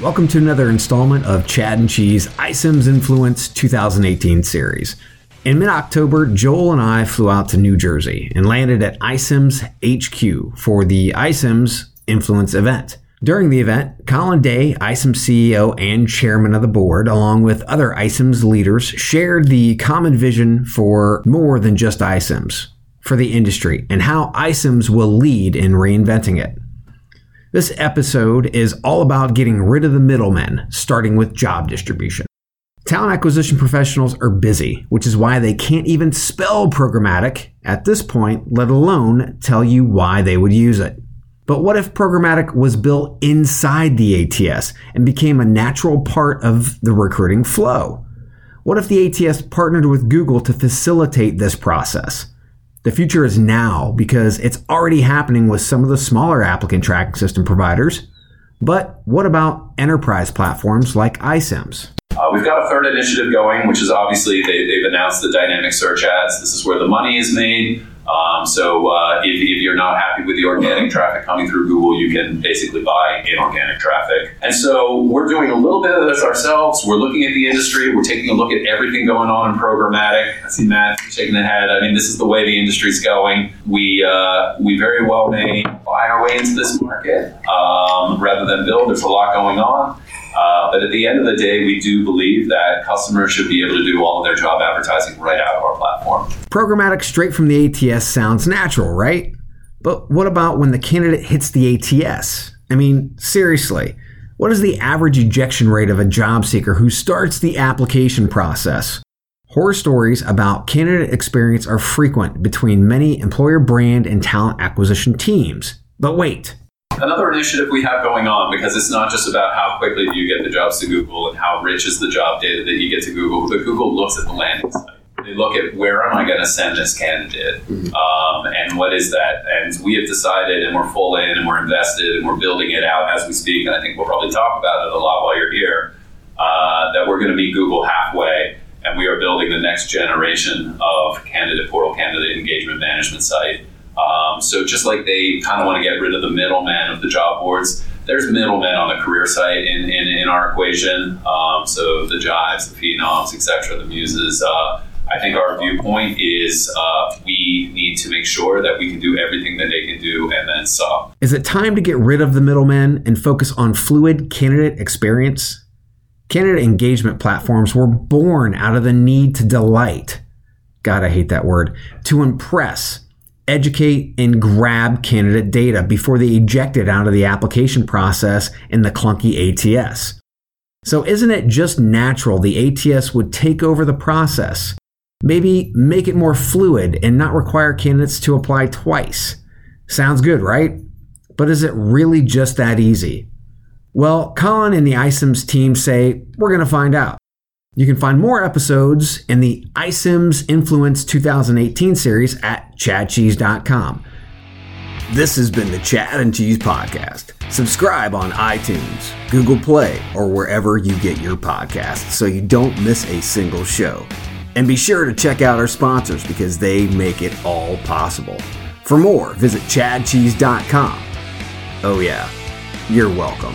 Welcome to another installment of Chad and Cheese iCIMS Influence 2018 series. In mid October, Joel and I flew out to New Jersey and landed at iCIMS HQ for the iCIMS Influence event. During the event, Colin Day, iCIMS CEO and chairman of the board, along with other iCIMS leaders, shared the common vision for more than just iCIMS, for the industry, and how iCIMS will lead in reinventing it. This episode is all about getting rid of the middlemen, starting with job distribution. Talent acquisition professionals are busy, which is why they can't even spell programmatic at this point, let alone tell you why they would use it. But what if programmatic was built inside the ATS and became a natural part of the recruiting flow? What if the ATS partnered with Google to facilitate this process? The future is now because it's already happening with some of the smaller applicant tracking system providers. But what about enterprise platforms like iCIMS? Uh, we've got a third initiative going, which is obviously they, have announced the dynamic search ads. This is where the money is made. Um, so uh, if, if, you're not happy with the organic traffic coming through Google, you can basically buy inorganic traffic. And so we're doing a little bit of this ourselves. We're looking at the industry. We're taking a look at everything going on in programmatic. I see Matt shaking the head. I mean, this is the way the industry's going. We uh, we very well may buy our way into this market um, rather than build. There's a lot going on. Uh, but at the end of the day, we do believe that customers should be able to do all of their job advertising right out of our platform. Programmatic straight from the ATS sounds natural, right? But what about when the candidate hits the ATS? I mean, seriously, what is the average ejection rate of a job seeker who starts the application process? Horror stories about candidate experience are frequent between many employer brand and talent acquisition teams. But wait, Another initiative we have going on because it's not just about how quickly do you get the jobs to Google and how rich is the job data that you get to Google, but Google looks at the landing site. They look at where am I going to send this candidate mm-hmm. um, and what is that? And we have decided and we're full in and we're invested and we're building it out as we speak. And I think we'll probably talk about it a lot while you're here uh, that we're going to meet Google halfway and we are building the next generation of candidate portal, candidate engagement management site um, so just like they kind of want to get rid of the middlemen of the job boards, there's middlemen on the career site in, in, in our equation. Um, so the Jibes, the Phenoms, etc., the Muses. Uh, I think our viewpoint is uh, we need to make sure that we can do everything that they can do and then some. Is it time to get rid of the middlemen and focus on fluid candidate experience? Candidate engagement platforms were born out of the need to delight. God, I hate that word. To impress educate and grab candidate data before they eject it out of the application process in the clunky ATS. So, isn't it just natural the ATS would take over the process? Maybe make it more fluid and not require candidates to apply twice. Sounds good, right? But is it really just that easy? Well, Colin and the iCIMS team say we're going to find out. You can find more episodes in the iCIMS Influence 2018 series at chadcheese.com. This has been the Chad and Cheese Podcast. Subscribe on iTunes, Google Play, or wherever you get your podcasts so you don't miss a single show. And be sure to check out our sponsors because they make it all possible. For more, visit chadcheese.com. Oh, yeah, you're welcome.